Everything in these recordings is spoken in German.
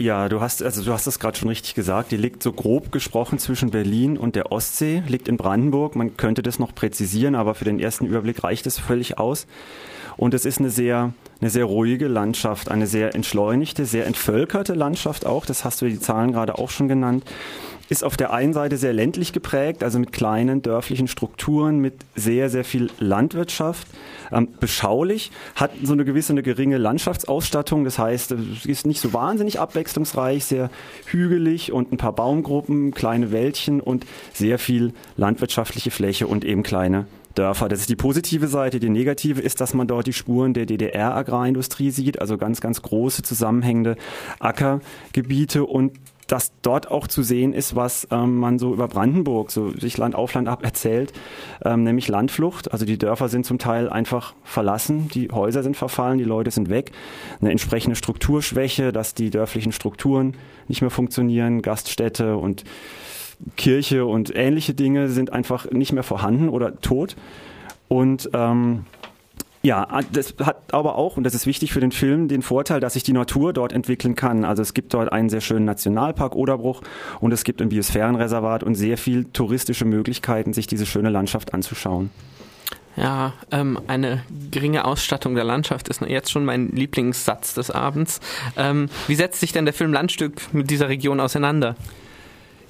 Ja, du hast also du hast es gerade schon richtig gesagt. Die liegt so grob gesprochen zwischen Berlin und der Ostsee, liegt in Brandenburg. Man könnte das noch präzisieren, aber für den ersten Überblick reicht es völlig aus. Und es ist eine sehr eine sehr ruhige Landschaft, eine sehr entschleunigte, sehr entvölkerte Landschaft auch. Das hast du die Zahlen gerade auch schon genannt ist auf der einen Seite sehr ländlich geprägt, also mit kleinen dörflichen Strukturen, mit sehr, sehr viel Landwirtschaft, ähm, beschaulich, hat so eine gewisse, eine geringe Landschaftsausstattung, das heißt, es ist nicht so wahnsinnig abwechslungsreich, sehr hügelig und ein paar Baumgruppen, kleine Wäldchen und sehr viel landwirtschaftliche Fläche und eben kleine Dörfer. Das ist die positive Seite. Die negative ist, dass man dort die Spuren der DDR-Agrarindustrie sieht, also ganz, ganz große zusammenhängende Ackergebiete und dass dort auch zu sehen ist, was ähm, man so über Brandenburg, so sich Land auf Land ab erzählt, ähm, nämlich Landflucht. Also die Dörfer sind zum Teil einfach verlassen, die Häuser sind verfallen, die Leute sind weg. Eine entsprechende Strukturschwäche, dass die dörflichen Strukturen nicht mehr funktionieren, Gaststätte und Kirche und ähnliche Dinge sind einfach nicht mehr vorhanden oder tot. Und ähm, ja, ah, das hat aber auch, und das ist wichtig für den Film, den Vorteil, dass sich die Natur dort entwickeln kann. Also es gibt dort einen sehr schönen Nationalpark Oderbruch und es gibt ein Biosphärenreservat und sehr viel touristische Möglichkeiten, sich diese schöne Landschaft anzuschauen. Ja, ähm, eine geringe Ausstattung der Landschaft ist jetzt schon mein Lieblingssatz des Abends. Ähm, wie setzt sich denn der Film Landstück mit dieser Region auseinander?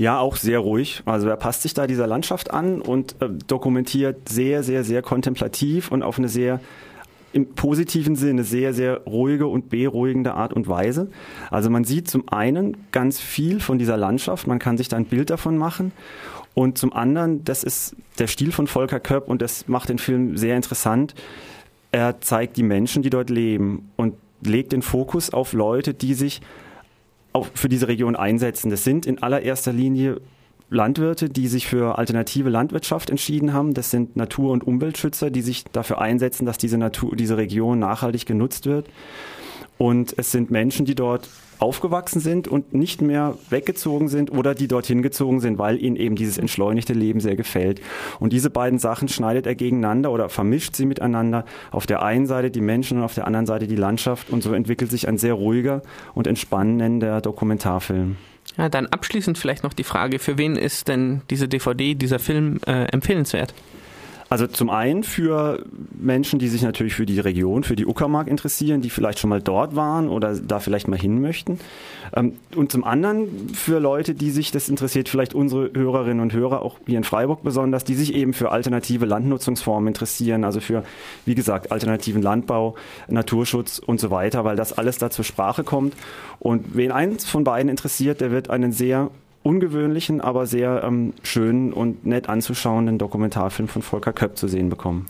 Ja, auch sehr ruhig. Also er passt sich da dieser Landschaft an und äh, dokumentiert sehr, sehr, sehr kontemplativ und auf eine sehr im positiven Sinne sehr, sehr ruhige und beruhigende Art und Weise. Also man sieht zum einen ganz viel von dieser Landschaft, man kann sich da ein Bild davon machen. Und zum anderen, das ist der Stil von Volker Köpp und das macht den Film sehr interessant. Er zeigt die Menschen, die dort leben und legt den Fokus auf Leute, die sich auch für diese Region einsetzen. Das sind in allererster Linie Landwirte, die sich für alternative Landwirtschaft entschieden haben. Das sind Natur- und Umweltschützer, die sich dafür einsetzen, dass diese Natur, diese Region nachhaltig genutzt wird. Und es sind Menschen, die dort aufgewachsen sind und nicht mehr weggezogen sind oder die dorthin gezogen sind, weil ihnen eben dieses entschleunigte Leben sehr gefällt. Und diese beiden Sachen schneidet er gegeneinander oder vermischt sie miteinander. Auf der einen Seite die Menschen und auf der anderen Seite die Landschaft. Und so entwickelt sich ein sehr ruhiger und entspannender Dokumentarfilm. Ja, dann abschließend vielleicht noch die Frage, für wen ist denn diese DVD, dieser Film äh, empfehlenswert? Also zum einen für Menschen, die sich natürlich für die Region, für die Uckermark interessieren, die vielleicht schon mal dort waren oder da vielleicht mal hin möchten. Ähm, und zum anderen für Leute, die sich, das interessiert vielleicht unsere Hörerinnen und Hörer, auch hier in Freiburg besonders, die sich eben für alternative Landnutzungsformen interessieren, also für, wie gesagt, alternativen Landbau, Naturschutz und so weiter, weil das alles da zur Sprache kommt. Und wen eins von beiden interessiert, der wird einen sehr ungewöhnlichen, aber sehr ähm, schönen und nett anzuschauenden Dokumentarfilm von Volker Köpp zu sehen bekommen.